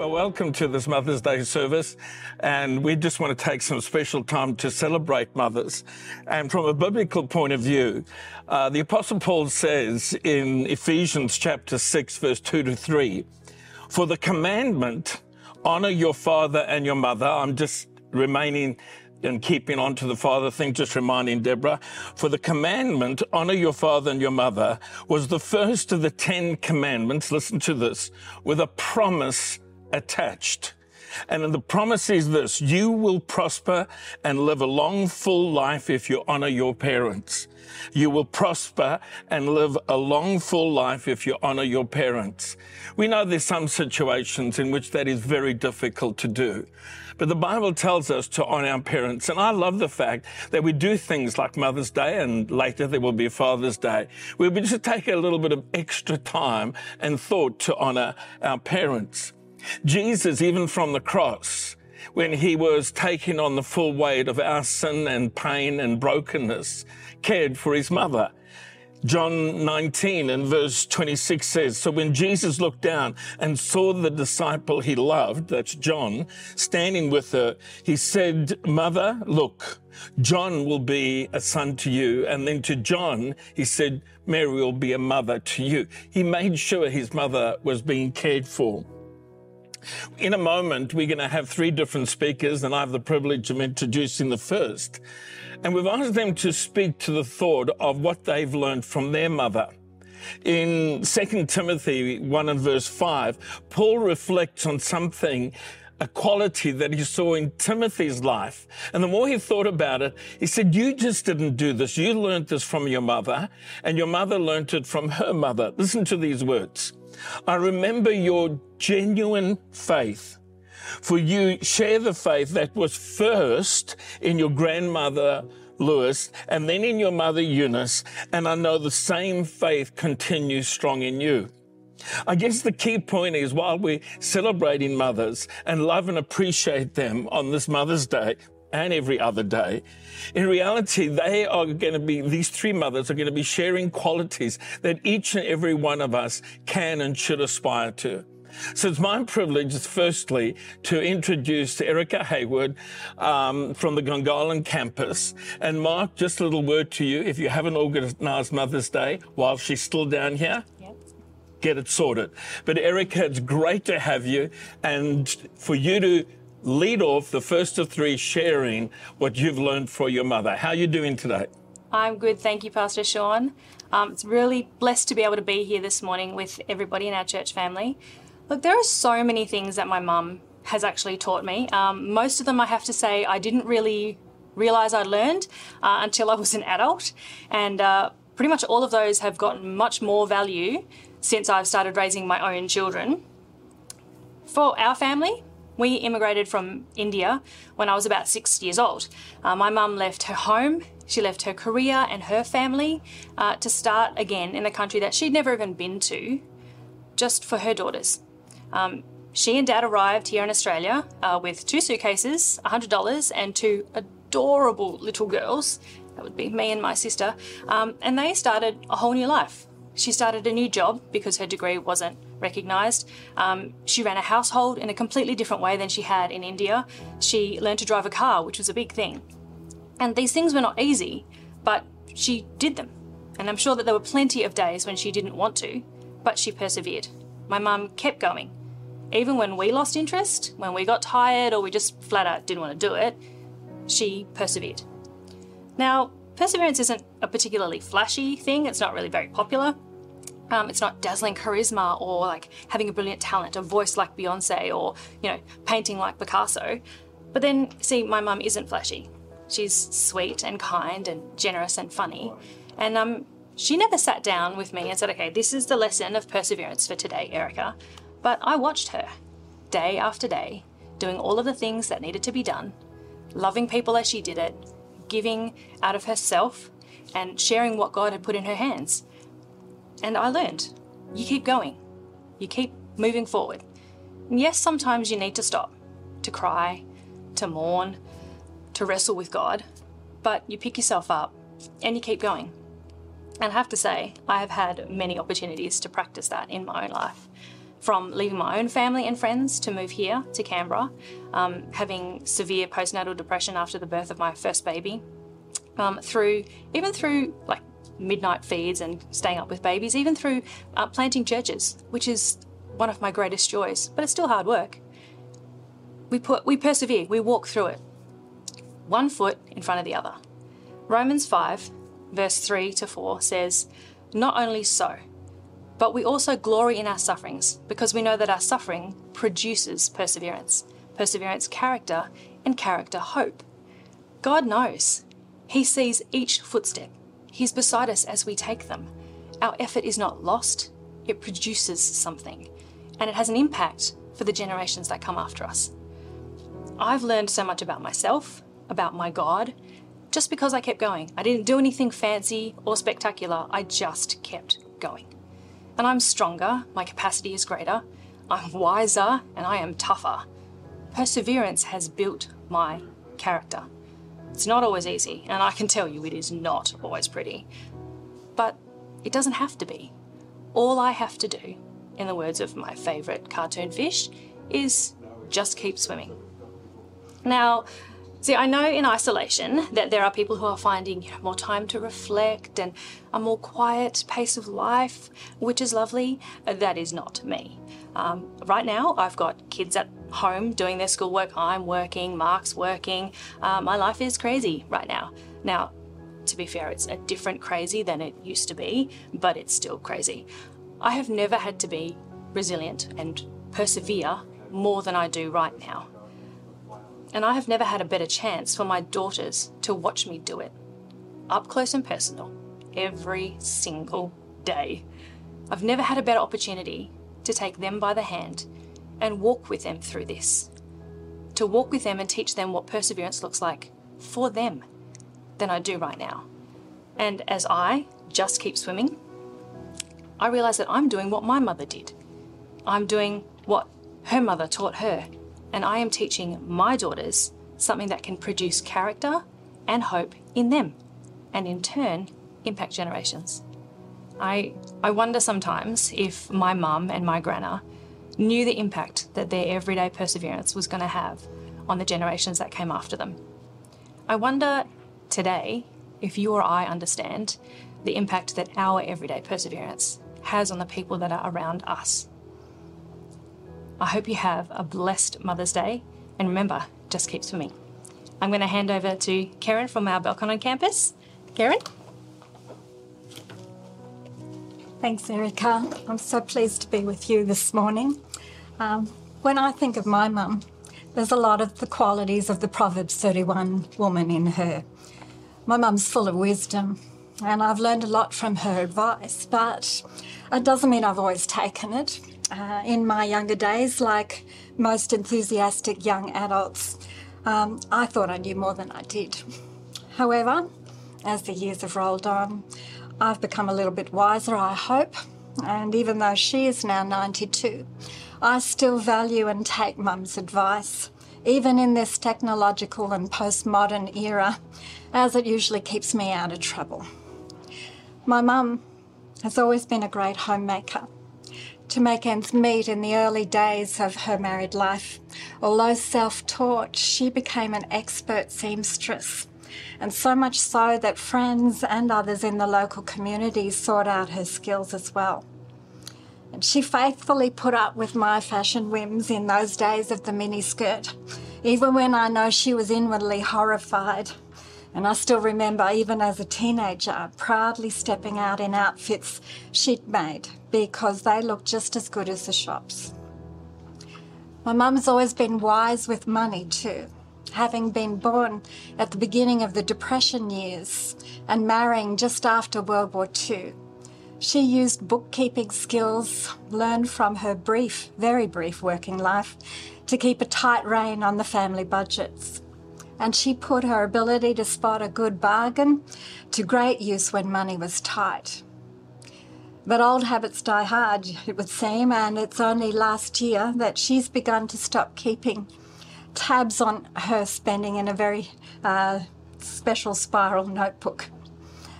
Well, welcome to this Mother's Day service. And we just want to take some special time to celebrate mothers. And from a biblical point of view, uh, the Apostle Paul says in Ephesians chapter 6, verse 2 to 3, For the commandment, honor your father and your mother. I'm just remaining and keeping on to the father thing, just reminding Deborah, for the commandment, honor your father and your mother, was the first of the Ten Commandments. Listen to this, with a promise attached. And the promise is this you will prosper and live a long, full life if you honor your parents. You will prosper and live a long, full life if you honor your parents. We know there's some situations in which that is very difficult to do. But the Bible tells us to honor our parents. And I love the fact that we do things like Mother's Day and later there will be Father's Day. We'll just take a little bit of extra time and thought to honor our parents. Jesus, even from the cross, when he was taking on the full weight of our sin and pain and brokenness, cared for his mother. John 19 and verse 26 says, So when Jesus looked down and saw the disciple he loved, that's John, standing with her, he said, Mother, look, John will be a son to you. And then to John, he said, Mary will be a mother to you. He made sure his mother was being cared for. In a moment, we're going to have three different speakers, and I have the privilege of introducing the first. And we've asked them to speak to the thought of what they've learned from their mother. In 2 Timothy 1 and verse 5, Paul reflects on something a quality that he saw in Timothy's life. And the more he thought about it, he said, You just didn't do this. You learned this from your mother, and your mother learned it from her mother. Listen to these words. I remember your genuine faith. For you share the faith that was first in your grandmother Lois and then in your mother Eunice, and I know the same faith continues strong in you. I guess the key point is while we're celebrating mothers and love and appreciate them on this Mother's Day, and every other day. In reality, they are going to be, these three mothers are going to be sharing qualities that each and every one of us can and should aspire to. So it's my privilege, firstly, to introduce Erica Hayward um, from the Gungahlin campus. And Mark, just a little word to you. If you haven't organized Mother's Day while she's still down here, get it sorted. But Erica, it's great to have you and for you to lead off the first of three sharing what you've learned for your mother. How are you doing today? I'm good, thank you, Pastor Sean. Um, it's really blessed to be able to be here this morning with everybody in our church family. Look, there are so many things that my mum has actually taught me. Um, most of them, I have to say, I didn't really realize I'd learned uh, until I was an adult. And uh, pretty much all of those have gotten much more value since I've started raising my own children. For our family, we immigrated from India when I was about six years old. Uh, my mum left her home, she left her career and her family uh, to start again in a country that she'd never even been to, just for her daughters. Um, she and dad arrived here in Australia uh, with two suitcases, $100, and two adorable little girls. That would be me and my sister. Um, and they started a whole new life. She started a new job because her degree wasn't recognised. Um, she ran a household in a completely different way than she had in India. She learned to drive a car, which was a big thing. And these things were not easy, but she did them. And I'm sure that there were plenty of days when she didn't want to, but she persevered. My mum kept going. Even when we lost interest, when we got tired or we just flat out didn't want to do it, she persevered. Now, perseverance isn't a particularly flashy thing, it's not really very popular. Um, it's not dazzling charisma or like having a brilliant talent, a voice like Beyonce or, you know, painting like Picasso. But then, see, my mum isn't flashy. She's sweet and kind and generous and funny. And um, she never sat down with me and said, okay, this is the lesson of perseverance for today, Erica. But I watched her day after day, doing all of the things that needed to be done, loving people as she did it, giving out of herself, and sharing what God had put in her hands. And I learned you keep going, you keep moving forward. And yes, sometimes you need to stop, to cry, to mourn, to wrestle with God, but you pick yourself up and you keep going. And I have to say, I have had many opportunities to practice that in my own life. From leaving my own family and friends to move here to Canberra, um, having severe postnatal depression after the birth of my first baby, um, through even through like midnight feeds and staying up with babies, even through uh, planting churches, which is one of my greatest joys, but it's still hard work. We put we persevere, we walk through it, one foot in front of the other. Romans 5, verse 3 to 4 says, Not only so, but we also glory in our sufferings, because we know that our suffering produces perseverance, perseverance, character, and character, hope. God knows. He sees each footstep. He's beside us as we take them. Our effort is not lost, it produces something, and it has an impact for the generations that come after us. I've learned so much about myself, about my God, just because I kept going. I didn't do anything fancy or spectacular, I just kept going and I'm stronger, my capacity is greater, I'm wiser, and I am tougher. Perseverance has built my character. It's not always easy, and I can tell you it is not always pretty. But it doesn't have to be. All I have to do, in the words of my favourite cartoon fish, is just keep swimming. Now, See, I know in isolation that there are people who are finding you know, more time to reflect and a more quiet pace of life, which is lovely. That is not me. Um, right now, I've got kids at home doing their schoolwork. I'm working, Mark's working. Uh, my life is crazy right now. Now, to be fair, it's a different crazy than it used to be, but it's still crazy. I have never had to be resilient and persevere more than I do right now and I have never had a better chance for my daughters to watch me do it. Up close and personal, every single day. I've never had a better opportunity to take them by the hand and walk with them through this. To walk with them and teach them what perseverance looks like for them than I do right now. And as I just keep swimming, I realise that I'm doing what my mother did. I'm doing what her mother taught her and I am teaching my daughters something that can produce character and hope in them, and in turn, impact generations. I, I wonder sometimes if my mum and my grana knew the impact that their everyday perseverance was going to have on the generations that came after them. I wonder today if you or I understand the impact that our everyday perseverance has on the people that are around us. I hope you have a blessed Mother's Day. And remember, just keep swimming. I'm going to hand over to Karen from our Belconnen campus. Karen? Thanks, Erica. I'm so pleased to be with you this morning. Um, when I think of my mum, there's a lot of the qualities of the Proverbs 31 woman in her. My mum's full of wisdom, and I've learned a lot from her advice, but it doesn't mean I've always taken it uh, in my younger days, like most enthusiastic young adults, um, I thought I knew more than I did. However, as the years have rolled on, I've become a little bit wiser, I hope, and even though she is now 92, I still value and take mum's advice, even in this technological and postmodern era, as it usually keeps me out of trouble. My mum has always been a great homemaker to make ends meet in the early days of her married life. Although self taught, she became an expert seamstress, and so much so that friends and others in the local community sought out her skills as well. And she faithfully put up with my fashion whims in those days of the miniskirt, even when I know she was inwardly horrified. And I still remember, even as a teenager, proudly stepping out in outfits she'd made because they looked just as good as the shops. My mum's always been wise with money too, having been born at the beginning of the Depression years and marrying just after World War II. She used bookkeeping skills learned from her brief, very brief working life to keep a tight rein on the family budgets and she put her ability to spot a good bargain to great use when money was tight. But old habits die hard, it would seem, and it's only last year that she's begun to stop keeping tabs on her spending in a very uh, special spiral notebook.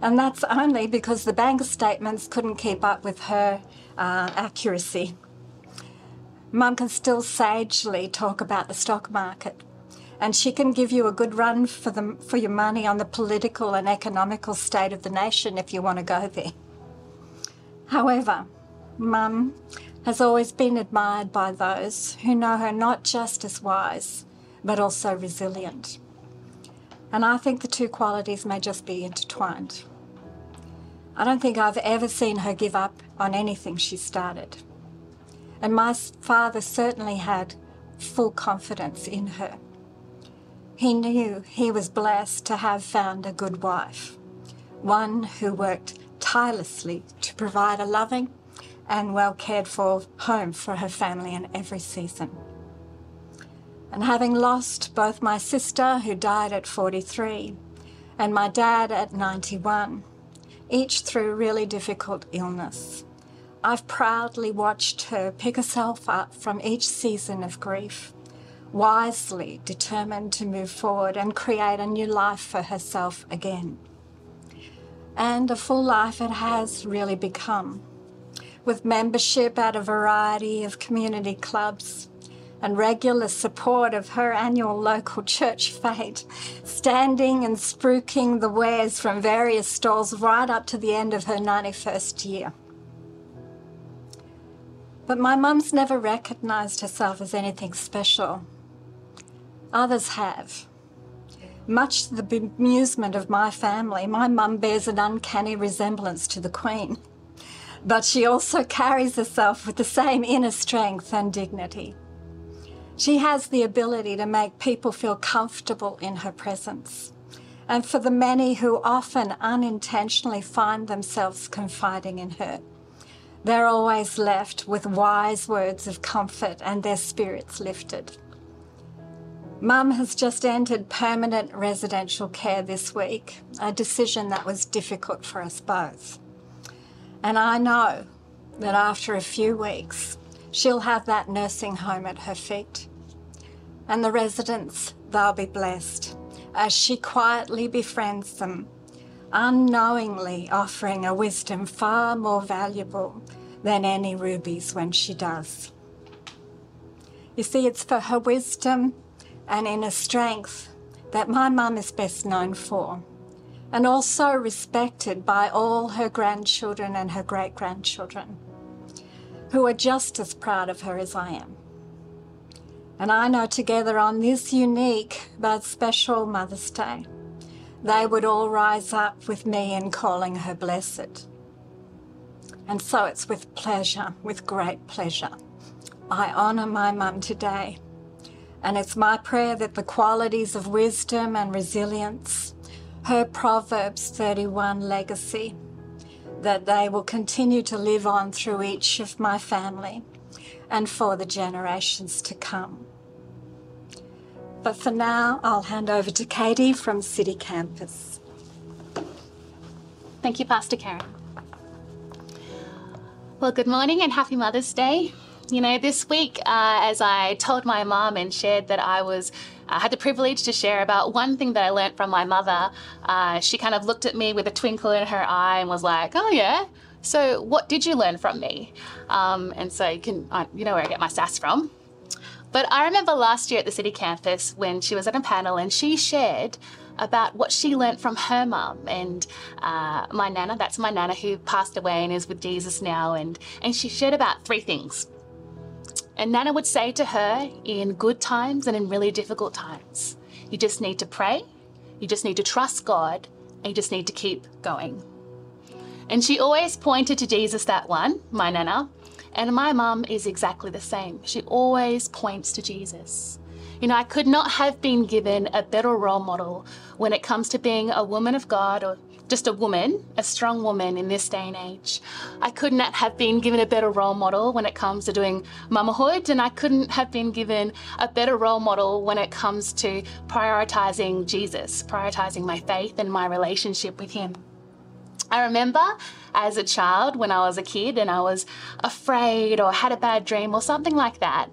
And that's only because the bank statements couldn't keep up with her uh, accuracy. Mum can still sagely talk about the stock market, and she can give you a good run for, the, for your money on the political and economical state of the nation if you want to go there. However, Mum has always been admired by those who know her not just as wise, but also resilient. And I think the two qualities may just be intertwined. I don't think I've ever seen her give up on anything she started. And my father certainly had full confidence in her. He knew he was blessed to have found a good wife, one who worked tirelessly to provide a loving and well cared for home for her family in every season. And having lost both my sister, who died at 43, and my dad at 91, each through really difficult illness, I've proudly watched her pick herself up from each season of grief, wisely determined to move forward and create a new life for herself again. And a full life it has really become with membership at a variety of community clubs and regular support of her annual local church fete, standing and spruiking the wares from various stalls right up to the end of her 91st year. But my mum's never recognised herself as anything special. Others have. Much to the bemusement of my family, my mum bears an uncanny resemblance to the Queen but she also carries herself with the same inner strength and dignity. She has the ability to make people feel comfortable in her presence. And for the many who often unintentionally find themselves confiding in her, they're always left with wise words of comfort and their spirits lifted. Mum has just entered permanent residential care this week, a decision that was difficult for us both. And I know that after a few weeks, she'll have that nursing home at her feet. And the residents, they'll be blessed as she quietly befriends them, unknowingly offering a wisdom far more valuable than any rubies when she does. You see, it's for her wisdom and inner strength that my mum is best known for and also respected by all her grandchildren and her great grandchildren, who are just as proud of her as I am. And I know together on this unique but special Mother's Day, they would all rise up with me in calling her blessed. And so it's with pleasure, with great pleasure, I honour my mum today. And it's my prayer that the qualities of wisdom and resilience her Proverbs 31 legacy, that they will continue to live on through each of my family and for the generations to come. But for now, I'll hand over to Katie from City Campus. Thank you, Pastor Karen. Well, good morning and happy Mother's Day. You know, this week, uh, as I told my mom and shared that I was I had the privilege to share about one thing that I learned from my mother. Uh, she kind of looked at me with a twinkle in her eye and was like, "Oh yeah, so what did you learn from me?" Um, and so you can, uh, you know, where I get my sass from. But I remember last year at the city campus when she was at a panel and she shared about what she learnt from her mum and uh, my nana. That's my nana who passed away and is with Jesus now. And, and she shared about three things. And Nana would say to her in good times and in really difficult times, you just need to pray, you just need to trust God, and you just need to keep going. And she always pointed to Jesus, that one, my Nana. And my mum is exactly the same. She always points to Jesus. You know, I could not have been given a better role model when it comes to being a woman of God or just a woman, a strong woman in this day and age. I could not have been given a better role model when it comes to doing mamahood, and I couldn't have been given a better role model when it comes to prioritizing Jesus, prioritizing my faith and my relationship with Him. I remember as a child when I was a kid and I was afraid or had a bad dream or something like that,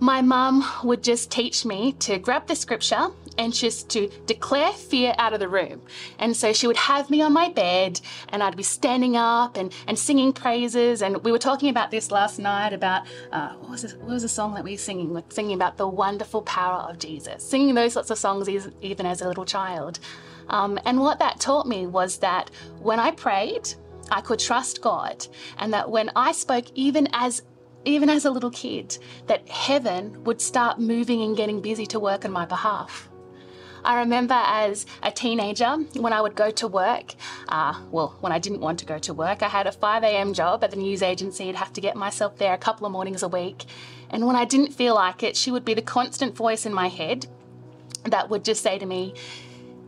my mum would just teach me to grab the scripture anxious to declare fear out of the room. And so she would have me on my bed and I'd be standing up and, and singing praises. And we were talking about this last night about uh, what, was this, what was the song that we were singing? We're singing about the wonderful power of Jesus, singing those sorts of songs even as a little child. Um, and what that taught me was that when I prayed, I could trust God, and that when I spoke, even as even as a little kid, that heaven would start moving and getting busy to work on my behalf. I remember as a teenager when I would go to work, uh, well, when I didn't want to go to work, I had a 5 a.m. job at the news agency. I'd have to get myself there a couple of mornings a week. And when I didn't feel like it, she would be the constant voice in my head that would just say to me,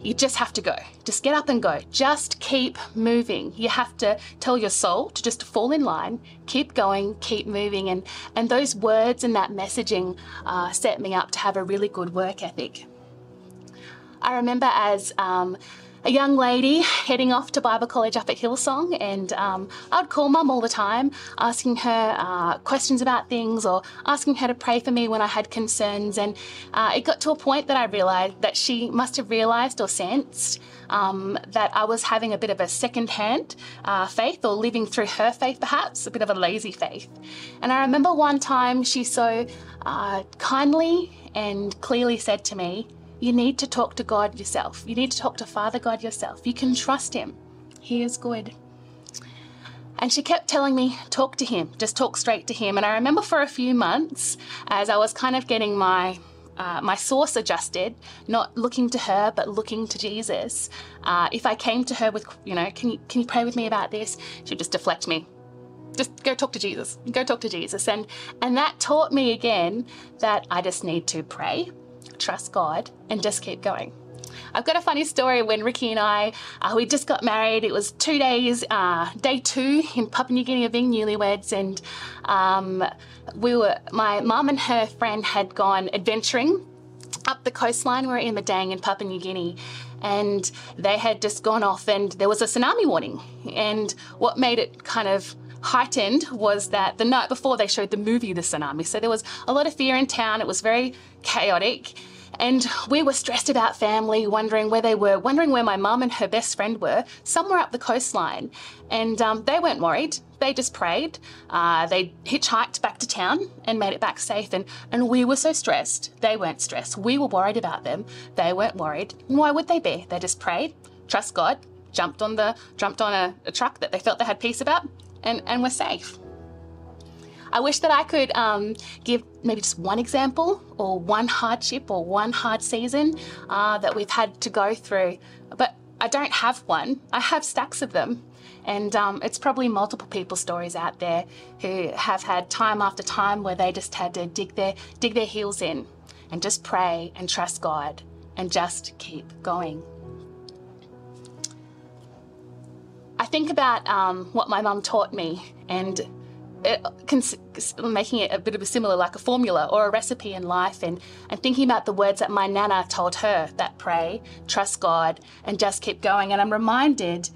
you just have to go. Just get up and go. Just keep moving. You have to tell your soul to just fall in line, keep going, keep moving. And, and those words and that messaging uh, set me up to have a really good work ethic. I remember as um, a young lady heading off to Bible college up at Hillsong, and um, I'd call mum all the time, asking her uh, questions about things or asking her to pray for me when I had concerns. And uh, it got to a point that I realised that she must have realised or sensed um, that I was having a bit of a second-hand uh, faith or living through her faith, perhaps a bit of a lazy faith. And I remember one time she so uh, kindly and clearly said to me, you need to talk to God yourself. You need to talk to Father God yourself. You can trust Him. He is good. And she kept telling me, talk to him, just talk straight to him. And I remember for a few months, as I was kind of getting my uh, my source adjusted, not looking to her, but looking to Jesus. Uh, if I came to her with, you know, can you, can you pray with me about this? She'd just deflect me. Just go talk to Jesus. Go talk to Jesus. And, and that taught me again that I just need to pray trust God, and just keep going. I've got a funny story when Ricky and I, uh, we just got married. It was two days, uh, day two in Papua New Guinea of being newlyweds, and um, we were, my mum and her friend had gone adventuring up the coastline. We were in Madang in Papua New Guinea, and they had just gone off, and there was a tsunami warning. And what made it kind of heightened was that the night before they showed the movie The Tsunami. So there was a lot of fear in town. It was very chaotic. And we were stressed about family, wondering where they were, wondering where my mum and her best friend were, somewhere up the coastline. And um, they weren't worried. They just prayed. Uh, they hitchhiked back to town and made it back safe. And, and we were so stressed. They weren't stressed. We were worried about them. They weren't worried. why would they be? They just prayed, trust God, jumped on the jumped on a, a truck that they felt they had peace about, and, and we're safe. I wish that I could um, give maybe just one example or one hardship or one hard season uh, that we've had to go through, but I don't have one. I have stacks of them. And um, it's probably multiple people's stories out there who have had time after time where they just had to dig their, dig their heels in and just pray and trust God and just keep going. I think about um, what my mum taught me and it, making it a bit of a similar, like a formula or a recipe in life, and, and thinking about the words that my nana told her that pray, trust God, and just keep going. And I'm reminded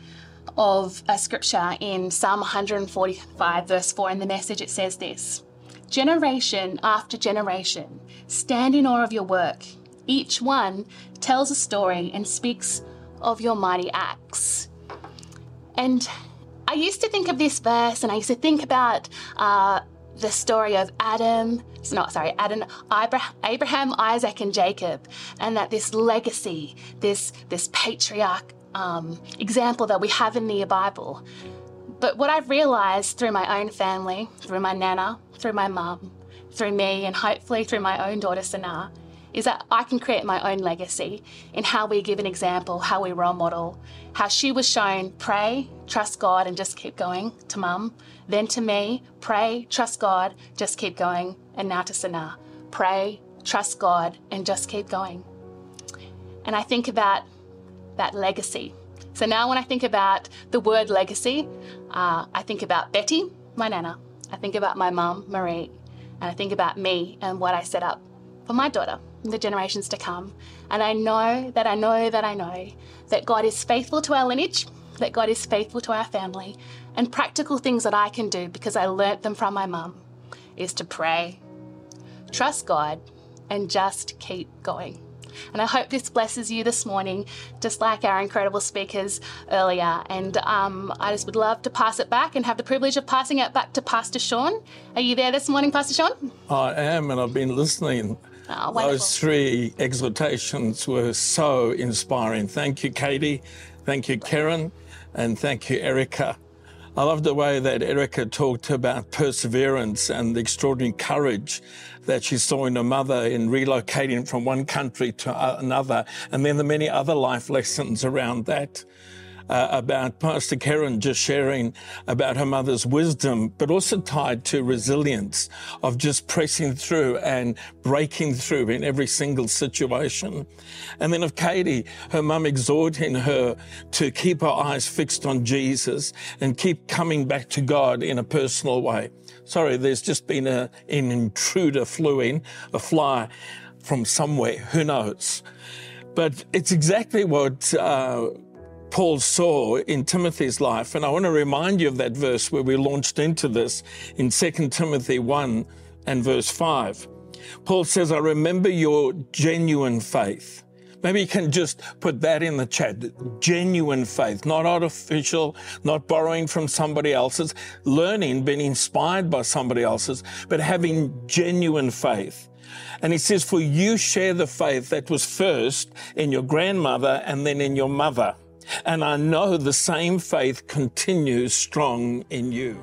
of a scripture in Psalm 145, verse 4. In the message, it says this Generation after generation stand in awe of your work. Each one tells a story and speaks of your mighty acts. And I used to think of this verse and I used to think about uh, the story of Adam, it's not sorry, Adam, Abraham, Isaac, and Jacob, and that this legacy, this this patriarch um, example that we have in the Bible. But what I've realised through my own family, through my nana, through my mum, through me, and hopefully through my own daughter Sana, is that I can create my own legacy in how we give an example, how we role model, how she was shown pray, trust God, and just keep going to mum. Then to me, pray, trust God, just keep going. And now to Sana, pray, trust God, and just keep going. And I think about that legacy. So now when I think about the word legacy, uh, I think about Betty, my nana. I think about my mum, Marie. And I think about me and what I set up for my daughter the generations to come. And I know that I know that I know that God is faithful to our lineage, that God is faithful to our family, and practical things that I can do because I learnt them from my mum is to pray, trust God, and just keep going. And I hope this blesses you this morning, just like our incredible speakers earlier. And um, I just would love to pass it back and have the privilege of passing it back to Pastor Sean. Are you there this morning, Pastor Sean? I am, and I've been listening. Oh, Those three exhortations were so inspiring. Thank you, Katie. Thank you, Karen. And thank you, Erica. I love the way that Erica talked about perseverance and the extraordinary courage that she saw in her mother in relocating from one country to another, and then the many other life lessons around that uh, about Pastor Karen just sharing about her mother's wisdom, but also tied to resilience of just pressing through and breaking through in every single situation. And then of Katie, her mum exhorting her to keep her eyes fixed on Jesus and keep coming back to God in a personal way. Sorry, there's just been a, an intruder flew in, a fly from somewhere, who knows? But it's exactly what uh, Paul saw in Timothy's life. And I want to remind you of that verse where we launched into this in 2 Timothy 1 and verse 5. Paul says, I remember your genuine faith. Maybe you can just put that in the chat. Genuine faith, not artificial, not borrowing from somebody else's, learning, being inspired by somebody else's, but having genuine faith. And he says, For you share the faith that was first in your grandmother and then in your mother. And I know the same faith continues strong in you.